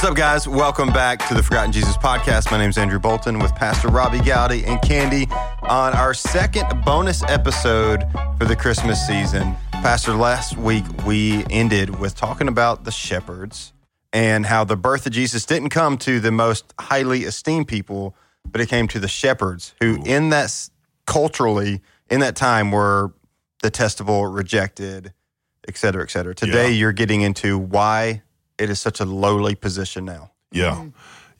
What's up, guys? Welcome back to the Forgotten Jesus podcast. My name is Andrew Bolton with Pastor Robby Gallaty and Candy on our second bonus episode for the Christmas season. Pastor, last week we ended with talking about the shepherds and how the birth of Jesus didn't come to the most highly esteemed people, but it came to the shepherds who, in that culturally, in that time, were detestable, rejected, et cetera, et cetera. Today, Yeah. you're getting into why it is such a lowly position now. Yeah.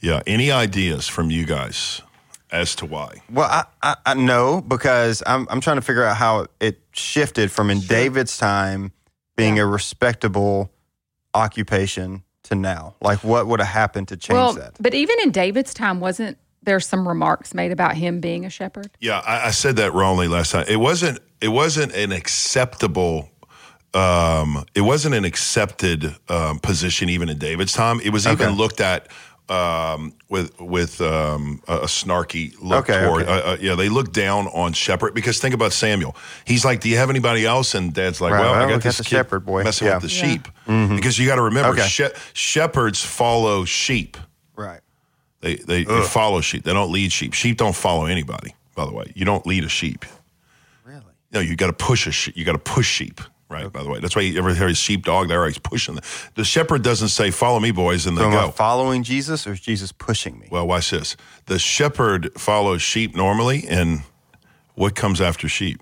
Yeah. Any ideas from you guys as to why? Well, I, I, I know because I'm, I'm trying to figure out how it shifted from in David's time being a respectable occupation to now. Like, what would have happened to change well, that? but even in David's time, wasn't there some remarks made about him being a shepherd? Yeah, I, I said that wrongly last time. It wasn't. It wasn't an acceptable. Um, it wasn't an accepted um, position even in David's time. It was even looked at um, with with um, a, a snarky look Okay, toward. okay. Uh, uh, yeah, they look down on shepherd because think about Samuel. He's like, "Do you have anybody else?" And Dad's like, Right, "Well, well, I we got got this the kid shepherd boy." messing Yeah. with the Yeah. sheep." Because you got to remember, Okay. she- shepherds follow sheep. Right. They, they, they follow sheep. They don't lead sheep. Sheep don't follow anybody. By the way, you don't lead a sheep. Really? No, you got to push a sheep. You got to push sheep. Right. By the way, that's why you ever hear a sheepdog there. He's pushing. The, the shepherd doesn't say, "Follow me, boys," and they So go. following Jesus or is Jesus pushing me? Well, watch this. The shepherd follows sheep normally, and what comes after sheep?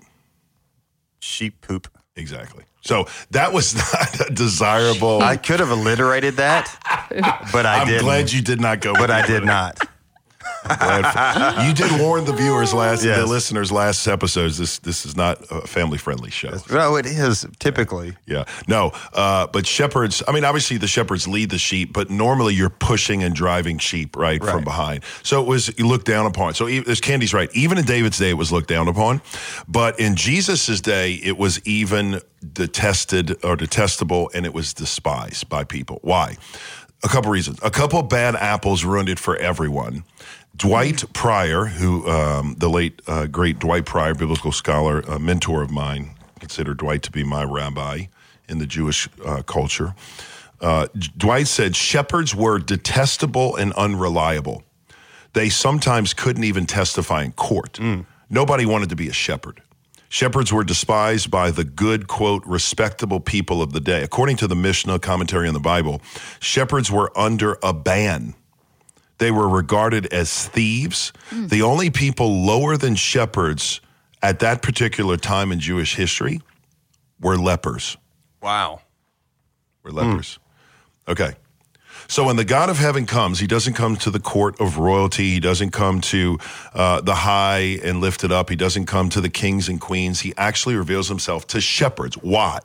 Sheep poop. Exactly. So that was not a desirable. I could have alliterated that, but I I'm didn't. glad you did not go. but I did not. You did warn the viewers last, Yes. the listeners last episodes. This this is not a family friendly show. No, it is typically. Yeah, no, uh, but shepherds. I mean, obviously the shepherds lead the sheep, but normally you're pushing and driving sheep right, from behind. So it was you looked down upon. So as Candy's right, even in David's day, it was looked down upon, but in Jesus's day, it was even detested or detestable, and it was despised by people. Why? A couple reasons. A couple bad apples ruined it for everyone. Dwight Pryor, who um, the late uh, great Dwight Pryor, biblical scholar, a mentor of mine, considered Dwight to be my rabbi in the Jewish uh, culture. Uh, Dwight said shepherds were detestable and unreliable. They sometimes couldn't even testify in court. Nobody wanted to be a shepherd. Shepherds were despised by the good, quote, respectable people of the day. According to the Mishnah commentary on the Bible, shepherds were under a ban. They were regarded as thieves. The only people lower than shepherds at that particular time in Jewish history were lepers. Wow. Were lepers. Okay. So when the God of heaven comes, he doesn't come to the court of royalty. He doesn't come to uh, the high and lifted up. He doesn't come to the kings and queens. He actually reveals himself to shepherds. Why?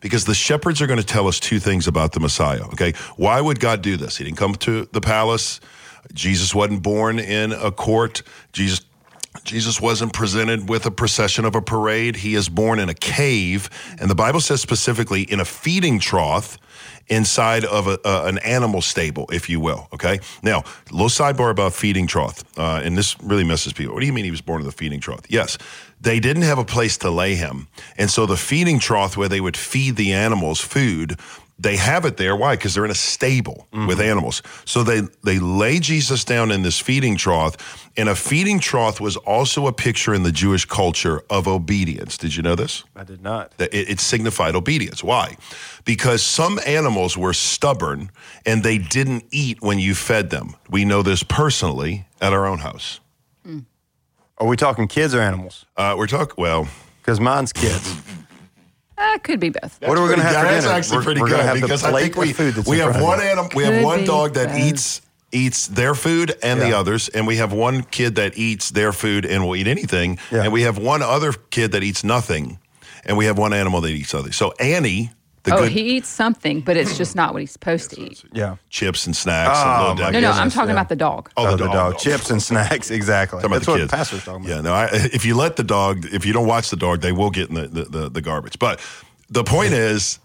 Because the shepherds are going to tell us two things about the Messiah. Okay. Why would God do this? He didn't come to the palace. Jesus wasn't born in a court. Jesus Jesus wasn't presented with a procession of a parade. He is born in a cave, and the Bible says specifically in a feeding trough inside of a, uh, an animal stable, if you will. Okay. Now, a little sidebar about feeding trough, uh, and this really messes people. What do you mean he was born in the feeding trough? Yes, they didn't have a place to lay him, and so the feeding trough where they would feed the animals food they have it there. Why? Because they're in a stable with animals. So they they lay Jesus down in this feeding trough, and a feeding trough was also a picture in the Jewish culture of obedience. Did you know this? I did not. It, it signified obedience. Why? Because some animals were stubborn and they didn't eat when you fed them. We know this personally at our own house. Are we talking kids or animals? Uh, we're talking well. Because mine's kids. Uh, could be both. What are we going to have for That's dinner? actually We're- pretty we're good gonna have the because I think we food we have one me. animal, we have one dog that both. eats eats their food and the others, and we have one kid that eats their food and will eat anything, Yeah. and we have one other kid that eats nothing, and we have one animal that eats other. So Annie, the oh, good he eats something, but it's just not what he's supposed to eat. Yeah. chips and snacks, Oh, and my No, no, I'm talking yeah. about the dog. Oh, Oh, the dog. Chips and snacks. Exactly. Talking about That's the what kids. the pastor's talking about. Yeah, no. I, if you let the dog, if you don't watch the dog, they will get in the, the, the, the garbage. But the point is,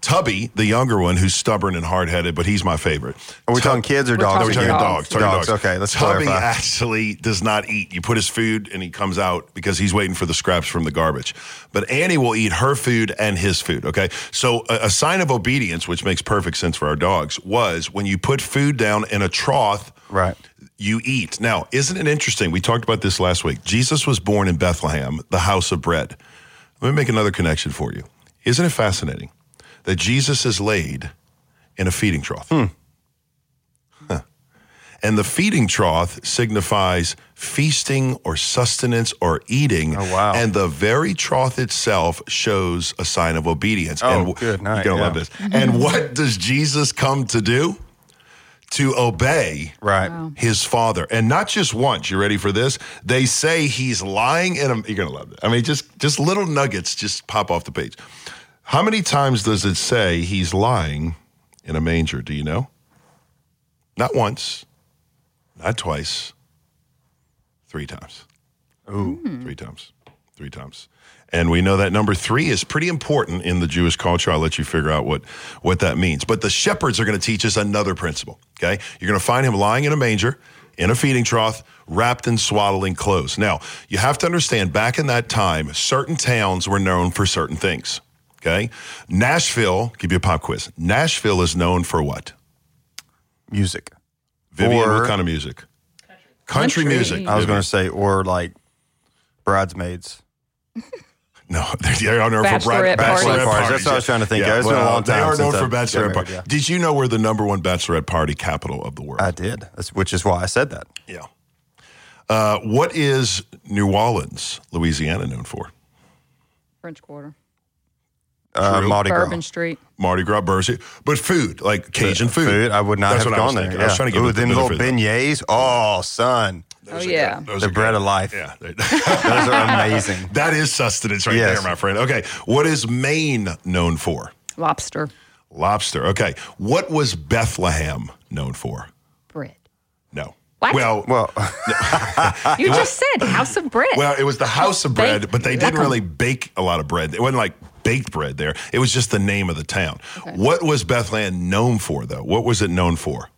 Tubby, the younger one, who's stubborn and hard headed, but he's my favorite. Are we talking kids or We're dogs? We're talking talking dogs. dogs. talking Dogs, dogs. okay, let's Tubby clarify. actually does not eat. You put his food and he comes out because he's waiting for the scraps from the garbage. But Annie will eat her food and his food. Okay. So a, a sign of obedience, which makes perfect sense for our dogs, was when you put food down in a trough, Right. you eat. Now, isn't it interesting? We talked about this last week. Jesus was born in Bethlehem, the house of bread. Let me make another connection for you. Isn't it fascinating that Jesus is laid in a feeding trough? Hmm. Huh. And the feeding trough signifies feasting or sustenance or eating. Oh, wow. And the very trough itself shows a sign of obedience. Oh, and good night, You're going to yeah. love this. And mm-hmm. what does Jesus come to do? To obey Right. his father and not just once you ready for this they say he's lying in a you're gonna love it i mean just just little nuggets just pop off the page how many times does it say he's lying in a manger? Do you know? Not once. Not twice. Three times. Ooh. three times. Three times. And we know that number three is pretty important in the jewish culture. I'll let you figure out what what that means. But the shepherds are going to teach us another principle okay? You're going to find him lying in a manger in a feeding trough wrapped in swaddling clothes. Now you have to understand back in that time certain towns were known for certain things okay nashville give you a pop quiz nashville is known for what Music. vivian Or- what kind of music country, Country. music I was going to say, or like bridesmaids. No, they are known for Bachelorette bride- parties. bachelorette Bachelorette parties. That's what I was trying to think of. It's been a long time. They are known for bachelorette been parties. married, Did you know we're the number one bachelorette party capital of the world? I did, which is why I said that. yeah. Uh, what is New Orleans, Louisiana, known for? French Quarter, Uh, True. Mardi Gras. Bourbon Street. Mardi Gras, Bercy, but food like Cajun food. I would not That's have what I was gone there. thinking. Yeah. I was trying to give Ooh, it the them little benefit of beignets. Oh, son. Oh are yeah, good. Those The are bread good. of life. Yeah, Those are amazing. that is sustenance right Yes. there, my friend. Okay, what is Maine known for? lobster Lobster. Okay, what was Bethlehem known for? bread. No. What? Well, Well, You just said House of Bread. Well, it was the house of bread, Baked- but they didn't really bake a lot of bread. It wasn't like baked bread there. It was just the name of the town. What was Bethlehem known for, though? What was it known for?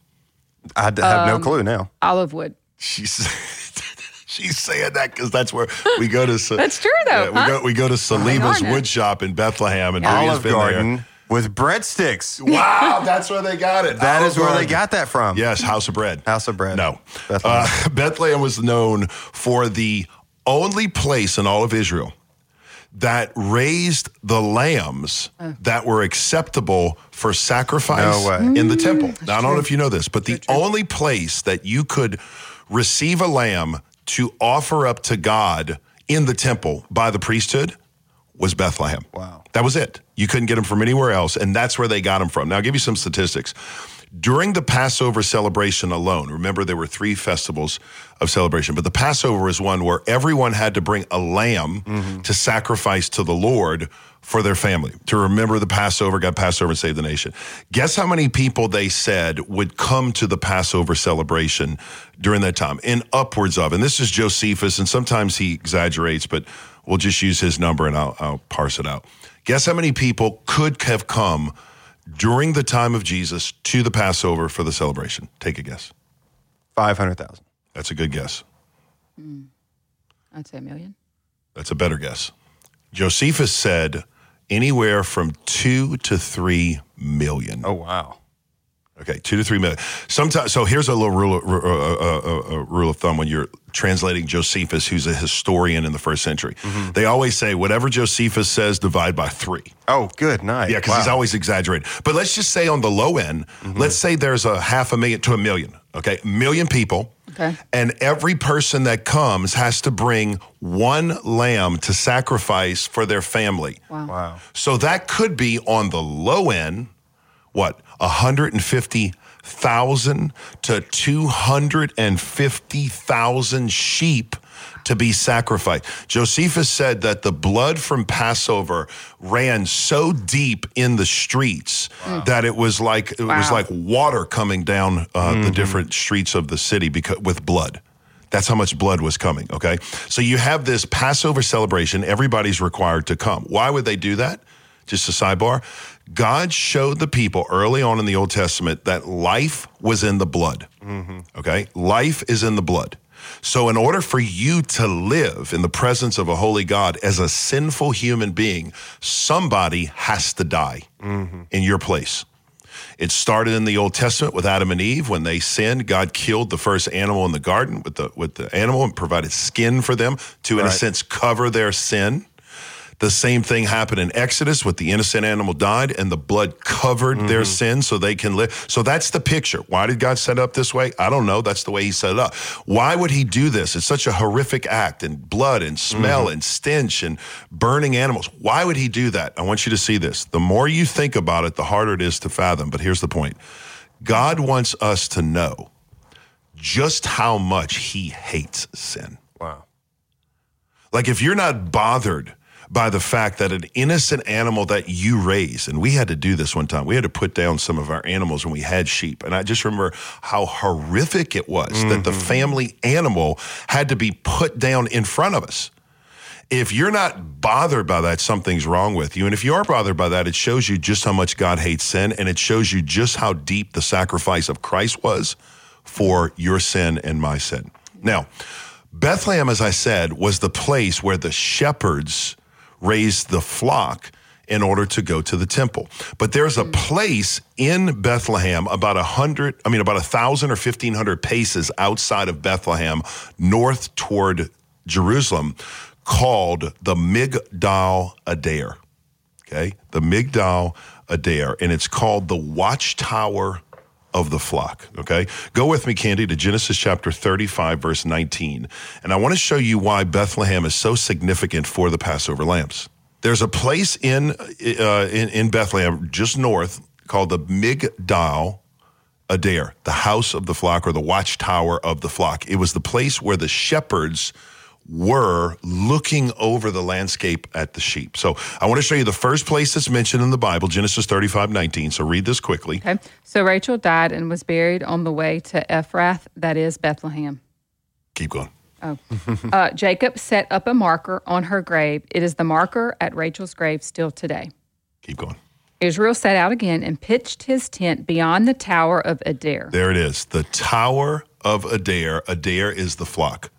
I have Um, no clue now. Olive wood. She's she's saying that because that's where we go to. Sa- That's true, though, Yeah, we go we go to Salima's darn it. wood shop in Bethlehem, and Maria's Olive been Garden with breadsticks. Wow, that's where they got it. That Olive is where they got that from. Yes, House of Bread. House of Bread. No. Bethlehem. Uh, Bethlehem was known for the only place in all of Israel that raised the lambs that were acceptable for sacrifice No in the temple. Now, I don't know if you know this, but the only place that you could receive a lamb to offer up to God in the temple by the priesthood was Bethlehem. Wow. That was it. You couldn't get them from anywhere else, and that's where they got them from. Now, I'll give you some statistics. During the Passover celebration alone, remember there were three festivals of celebration, but the Passover is one where everyone had to bring a lamb mm-hmm. to sacrifice to the Lord for their family to remember the Passover, God Passover, and save the nation. Guess how many people they said would come to the Passover celebration during that time? In upwards of, and this is Josephus, and sometimes he exaggerates, but we'll just use his number and I'll, I'll parse it out. Guess how many people could have come during the time of Jesus to the Passover for the celebration? Take a guess. 500,000. That's a good guess. I'd say a million. That's a better guess. Josephus said anywhere from two to three million. Oh, wow. Okay, two to three million. Sometimes, so here's a little rule of, uh, uh, uh, uh, rule of thumb when you're translating Josephus, who's a historian in the first century. They always say whatever Josephus says, divide by three. Oh, good night. Yeah, because he's always exaggerating. But let's just say on the low end, let's say there's a half a million to a million. Okay, a million people. Okay. And every person that comes has to bring one lamb to sacrifice for their family. Wow. Wow. So that could be on the low end, what, 150,000 to 250,000 sheep to be sacrificed. Josephus said that the blood from Passover ran so deep in the streets that it was like it was like water coming down uh, the different streets of the city because with blood. That's how much blood was coming, okay? So you have this Passover celebration, everybody's required to come. Why would they do that? Just a sidebar. God showed the people early on in the Old Testament that life was in the blood. Mm-hmm. Okay? Life is in the blood. So, in order for you to live in the presence of a holy God as a sinful human being, somebody has to die mm-hmm. in your place. It started in the Old Testament with Adam and Eve when they sinned. God killed the first animal in the garden with the with the animal and provided skin for them to, in a sense, cover their sin. The same thing happened in Exodus with the innocent animal died and the blood covered their mm-hmm. sin so they can live. So that's the picture. Why did God set it up this way? I don't know. That's the way he set it up. Why would he do this? It's such a horrific act and blood and smell mm-hmm. and stench and burning animals. Why would he do that? I want you to see this. The more you think about it, the harder it is to fathom. But here's the point. God wants us to know just how much he hates sin. Wow. Like if you're not bothered by the fact that an innocent animal that you raise, and we had to do this one time, we had to put down some of our animals when we had sheep. And I just remember how horrific it was that the mm-hmm. family animal had to be put down in front of us. If you're not bothered by that, something's wrong with you. And if you are bothered by that, it shows you just how much God hates sin and it shows you just how deep the sacrifice of Christ was for your sin and my sin. Now, Bethlehem, as I said, was the place where the shepherds raised the flock in order to go to the temple. But there's a place in Bethlehem about a hundred, I mean, about a thousand or fifteen hundred paces outside of Bethlehem, north toward Jerusalem, called the Migdal Adair. Okay, the Migdal Adair, and it's called the Watchtower of the flock. Okay, go with me, Candy, to Genesis chapter 35, verse 19. And I want to show you why Bethlehem is so significant for the Passover lambs. There's a place in, uh, in, in Bethlehem, just north, called the Migdal Adair, the house of the flock or the watchtower of the flock. It was the place where the shepherds were looking over the landscape at the sheep. So I want to show you the first place that's mentioned in the Bible, Genesis 35, 19. So read this quickly. Okay. So Rachel died and was buried on the way to Ephrath, that is Bethlehem. Keep going. Uh, Jacob set up a marker on her grave. It is the marker at Rachel's grave still today. Keep going. Israel set out again and pitched his tent beyond the tower of Adair. There it is. The Tower of Adair. Adair is the flock.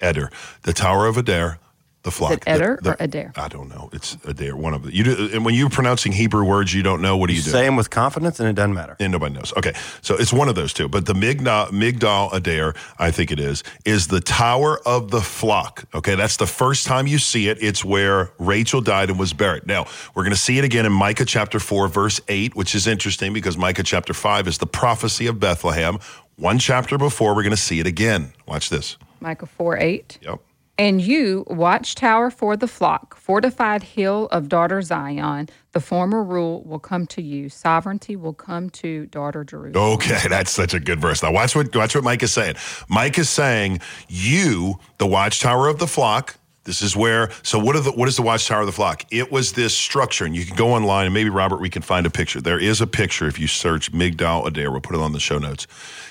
Eder. The Tower of Adair, the flock. it Eder The- or Adair? I don't know. It's Adair, one of the. You do, and when you're pronouncing Hebrew words you don't know, what do you do? Say them with confidence, and it doesn't matter. And nobody knows. Okay, so it's one of those two. But the Migdal, Migdal Adair, I think it is, is the Tower of the Flock. Okay, that's the first time you see it. It's where Rachel died and was buried. Now, we're going to see it again in Micah chapter 4, verse 8, which is interesting because Micah chapter 5 is the prophecy of Bethlehem. One chapter before, we're going to see it again. Watch this. Micah 4 8. Yep. And you, watchtower for the flock, fortified hill of daughter Zion, the former rule will come to you. Sovereignty will come to daughter Jerusalem. Okay, that's such a good verse. Now watch what watch what Mike is saying. Mike is saying, "You, the watchtower of the flock." This is where. So what are the what is the watchtower of the flock? It was this structure, and you can go online and maybe Robert, we can find a picture. There is a picture if you search Migdal Adair. We'll put it on the show notes.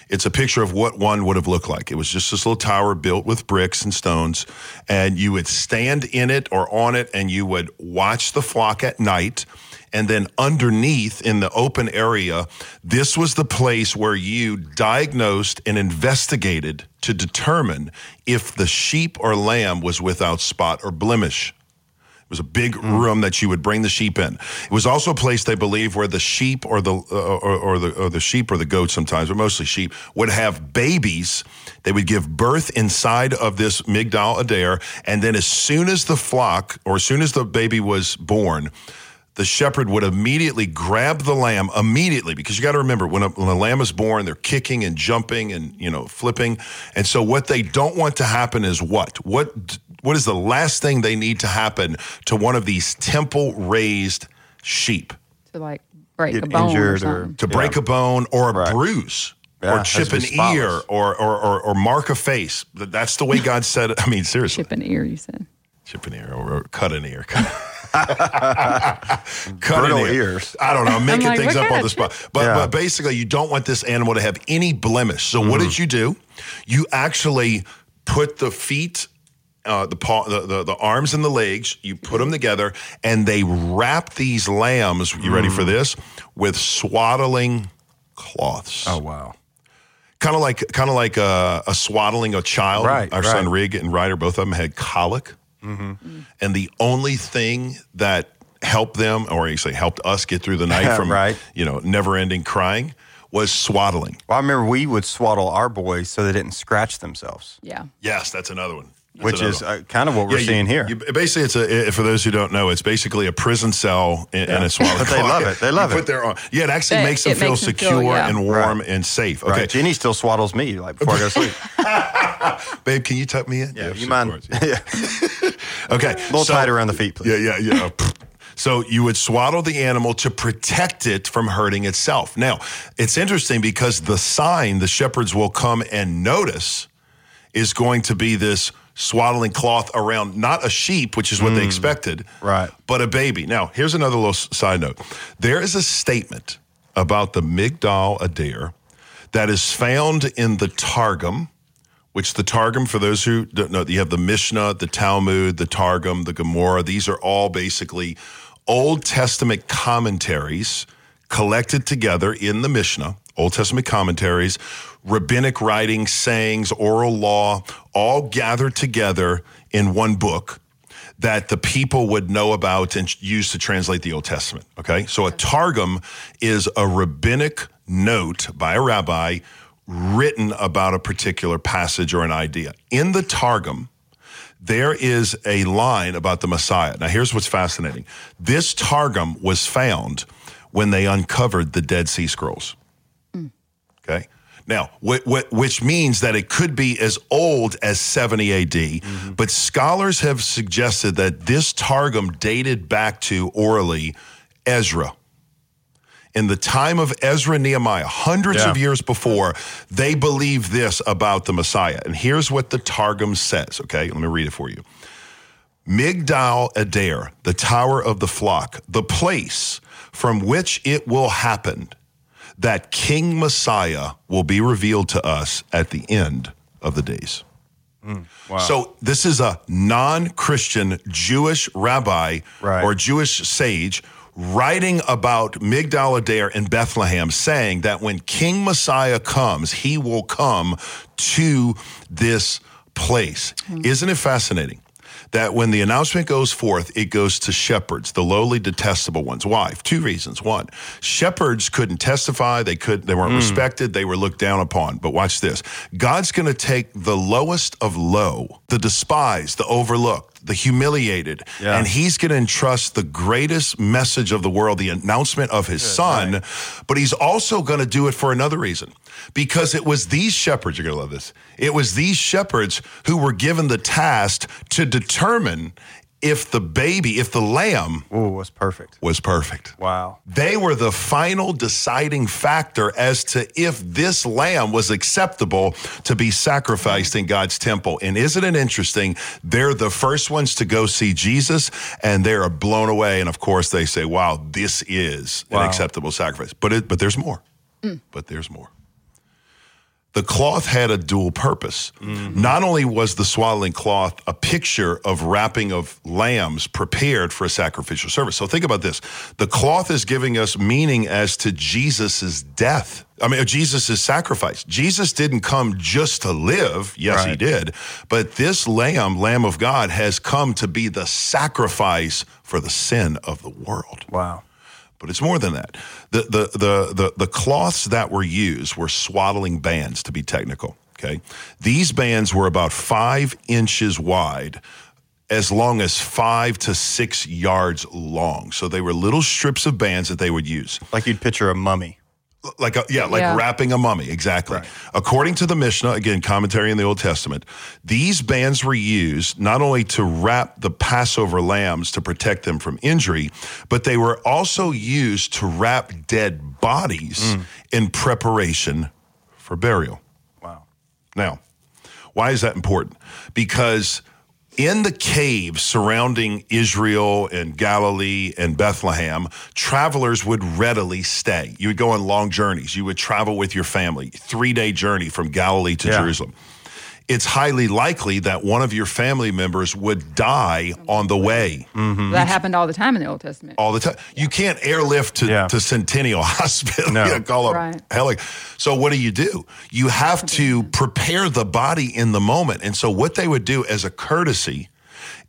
It's a picture of what one would have looked like. It was just this little tower built with bricks and stones, and you would stand in it or on it, and you would watch the flock at night. And then underneath in the open area, this was the place where you diagnosed and investigated to determine if the sheep or lamb was without spot or blemish. It was a big room that you would bring the sheep in. It was also a place they believe where the sheep or the uh, or, or the or the sheep or the goats sometimes, but mostly sheep, would have babies. They would give birth inside of this Migdal Adair, and then as soon as the flock or as soon as the baby was born, the shepherd would immediately grab the lamb immediately because you got to remember when a, when a lamb is born they're kicking and jumping and you know flipping and so what they don't want to happen is what what what is the last thing they need to happen to one of these temple raised sheep To like break Get a bone or injured or- something. to break a bone or a Right. bruise Yeah, or chip an spotless. ear or, or or or mark a face that's the way God said it I mean seriously Chip an ear, you said. chip an ear or, or cut an ear. cut Brittle ears. I don't know. I'm making like, things up on the spot. But Yeah. but basically, you don't want this animal to have any blemish. So Mm-hmm. what did you do? You actually put the feet uh, the, paw, the, the the arms and the legs. You put them together, and they wrap these lambs. You ready Mm. for this? With swaddling cloths. Oh wow. kind of like kind of like a, a swaddling a child. Right, Our son right. Rig and Ryder, both of them had colic, Mm-hmm. and the only thing that helped them, or you say helped us get through the night from Right. you know never ending crying, was swaddling. Well, I remember we would swaddle our boys so they didn't scratch themselves, Yeah. Yes, that's another one. That's which another is one. uh, kind of what we're Yeah, you- seeing here. you- basically, it's a for those who don't know, it's basically a prison cell in, in a swaddling But they cloth. love it. They love You it. Put their arm. Yeah, it actually It- makes them feel makes them feel, secure yeah. and warm Right. and safe. Okay, Right. Jeannie still swaddles me like before I go to sleep. babe, can you tuck me in? Yeah, Yes, you mind? course, yeah. Okay, A little so- tighter around the feet, please. Yeah, yeah, yeah. So you would swaddle the animal to protect it from hurting itself. Now, it's interesting because the sign the shepherds will come and notice is going to be this swaddling cloth around not a sheep, which is what they expected, Hmm. Right. but a baby. Now, here's another little side note. There is a statement about the Migdal Adair that is found in the Targum, which the Targum, for those who don't know, you have the Mishnah, the Talmud, the Targum, the Gemara. These are all basically Old Testament commentaries collected together in the Mishnah, Old Testament commentaries, rabbinic writings, sayings, oral law, all gathered together in one book that the people would know about and use to translate the Old Testament. Okay. So a Targum is a rabbinic note by a rabbi written about a particular passage or an idea. In the Targum, there is a line about the Messiah. Now, here's what's fascinating this Targum was found when they uncovered the Dead Sea Scrolls. Okay. Now, wh- wh- which means that it could be as old as 70 AD, mm-hmm. but scholars have suggested that this Targum dated back to orally Ezra. In the time of Ezra Nehemiah, hundreds Yeah. of years before, they believed this about the Messiah. And here's what the Targum says, okay? Let me read it for you. Migdal Adair, the tower of the flock, the place from which it will happen that King Messiah will be revealed to us at the end of the days. Mm, so this is a non-Christian Jewish rabbi Right. or Jewish sage writing about Migdal Adair in Bethlehem, saying that when King Messiah comes, he will come to this place. Hmm. Isn't it fascinating? That when the announcement goes forth, it goes to shepherds, the lowly, detestable ones. Why? Two reasons. One, shepherds couldn't testify; they could, they weren't hmm. respected, they were looked down upon. But watch this: God's going to take the lowest of low, the despised, the overlooked, the humiliated, Yeah. and He's going to entrust the greatest message of the world, the announcement of His Son. But He's also going to do it for another reason, because it was these shepherds. You're going to love this. It was these shepherds who were given the task to determine if the baby, if the lamb Ooh, was perfect. was perfect. Wow. They were the final deciding factor as to if this lamb was acceptable to be sacrificed in God's temple. And isn't it interesting? They're the first ones to go see Jesus and they're blown away. And of course, they say, wow, this is an acceptable sacrifice. But, it, but there's more. Mm. But there's more. The cloth had a dual purpose. Mm-hmm. Not only was the swaddling cloth a picture of wrapping of lambs prepared for a sacrificial service. So think about this. The cloth is giving us meaning as to Jesus' death. I mean, Jesus' sacrifice. Jesus didn't come just to live. Yes, he did. But this lamb, Lamb of God, has come to be the sacrifice for the sin of the world Wow. But it's more than that. The, the the the the cloths that were used were swaddling bands, to be technical. Okay, these bands were about five inches wide, as long as five to six yards long. So they were little strips of bands that they would use Like you'd picture a mummy. Like a, yeah, like Yeah. wrapping a mummy, exactly. According to the Mishnah, again, commentary in the Old Testament, these bands were used not only to wrap the Passover lambs to protect them from injury, but they were also used to wrap dead bodies mm. in preparation for burial. Wow. Now, why is that important? Because in the caves surrounding Israel and Galilee and Bethlehem, travelers would readily stay. You would go on long journeys. You would travel with your family, three day journey from Galilee to Yeah. Jerusalem. It's highly likely that one of your family members would die on the way mm-hmm. That happened all the time in the Old Testament. all the time. You can't airlift to, Yeah. to Centennial Hospital. No. You call up Right. heli- So what do you do? You have to prepare the body in the moment. And so what they would do as a courtesy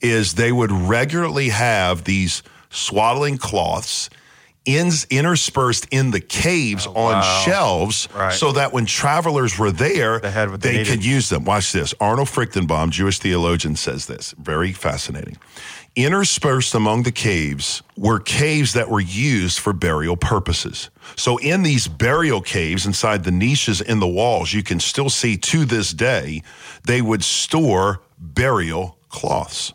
is they would regularly have these swaddling cloths ins interspersed in the caves on shelves Oh, Right. so that when travelers were there, They had what they could use them. Watch this. Arnold Fruchtenbaum, Jewish theologian, says this. Very fascinating. Interspersed among the caves were caves that were used for burial purposes. So, in these burial caves, inside the niches in the walls, you can still see to this day, they would store burial cloths.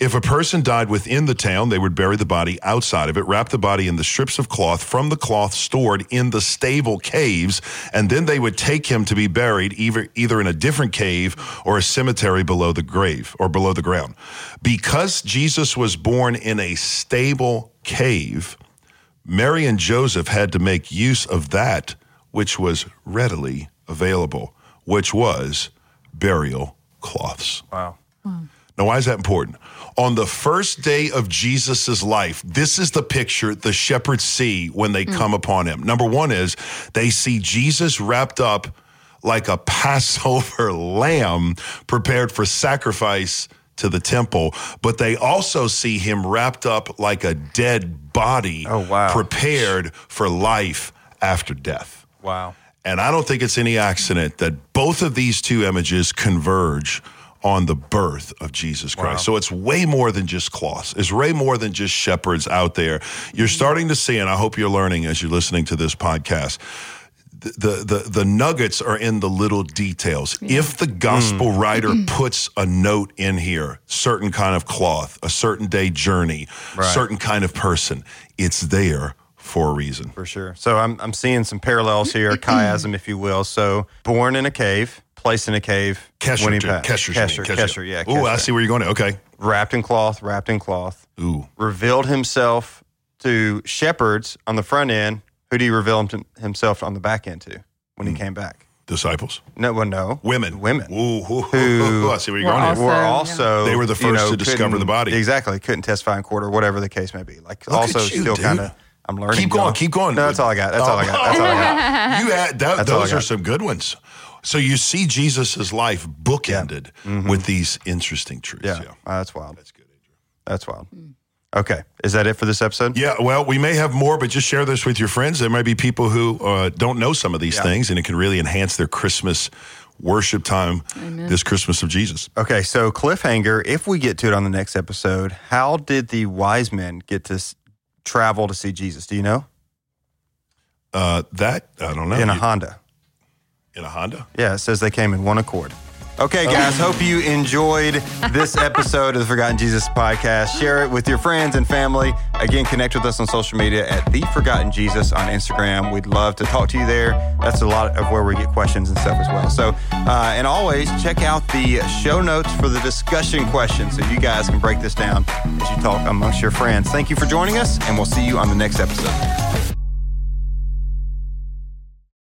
If a person died within the town, they would bury the body outside of it, wrap the body in the strips of cloth from the cloth stored in the stable caves, and then they would take him to be buried either, either in a different cave or a cemetery below the grave or below the ground. Because Jesus was born in a stable cave, Mary and Joseph had to make use of that which was readily available, which was burial cloths. Wow. Now, why is that important? On the first day of Jesus' life, this is the picture the shepherds see when they hmm. come upon him. Number one is they see Jesus wrapped up like a Passover lamb prepared for sacrifice to the temple, but they also see him wrapped up like a dead body Oh, wow. prepared for life after death. Wow. And I don't think it's any accident that both of these two images converge on the birth of Jesus Christ. So it's way more than just cloths. It's way more than just shepherds out there. You're mm-hmm. starting to see, and I hope you're learning as you're listening to this podcast. The, the the nuggets are in the little details. If the gospel mm. writer puts a note in here, certain kind of cloth, a certain day journey, certain kind of person, it's there for a reason. For sure. So I'm, I'm seeing some parallels here, chiasm, if you will. So born in a cave, placed in a cave. Kesher, when he too. passed. Kesher, Kesher, Kesher. Kesher, yeah. Ooh, I see where you're going. Okay. Wrapped in cloth, wrapped in cloth. Ooh. Revealed himself to shepherds on the front end. Who did he reveal him to, himself on the back end to when he hmm. came back? Disciples. No, well, no. Women. Women. Ooh, ooh, Who I see where you're were going also- here. were yeah. also They were the you first know, to discover the body. Exactly, couldn't testify in court or whatever the case may be. Like Look also at you, still kind of I'm learning. Keep going, keep going. No, that's all I got. That's all I got. That's all I got. you had, that, That's all I those are some good ones. So you see Jesus' life bookended with these interesting truths. Mm-hmm. Yeah, Yeah. Uh, that's wild. That's good. That's wild. Okay, is that it for this episode? Yeah, well, we may have more, but just share this with your friends. There might be people who uh, don't know some of these Yeah. things, and it can really enhance their Christmas worship time this Christmas of Jesus. Okay, so cliffhanger. If we get to it on the next episode, how did the wise men get to s- travel to see Jesus? Do you know? Uh, that, I don't know. In a You- Honda. In a Honda? Yeah, it says they came in one accord. Okay, guys, hope you enjoyed this episode of the Forgotten Jesus podcast. Share it with your friends and family. Again, connect with us on social media at The Forgotten Jesus on Instagram. We'd love to talk to you there. That's a lot of where we get questions and stuff as well. So, uh, and always check out the show notes for the discussion questions so you guys can break this down as you talk amongst your friends. Thank you for joining us, and we'll see you on the next episode.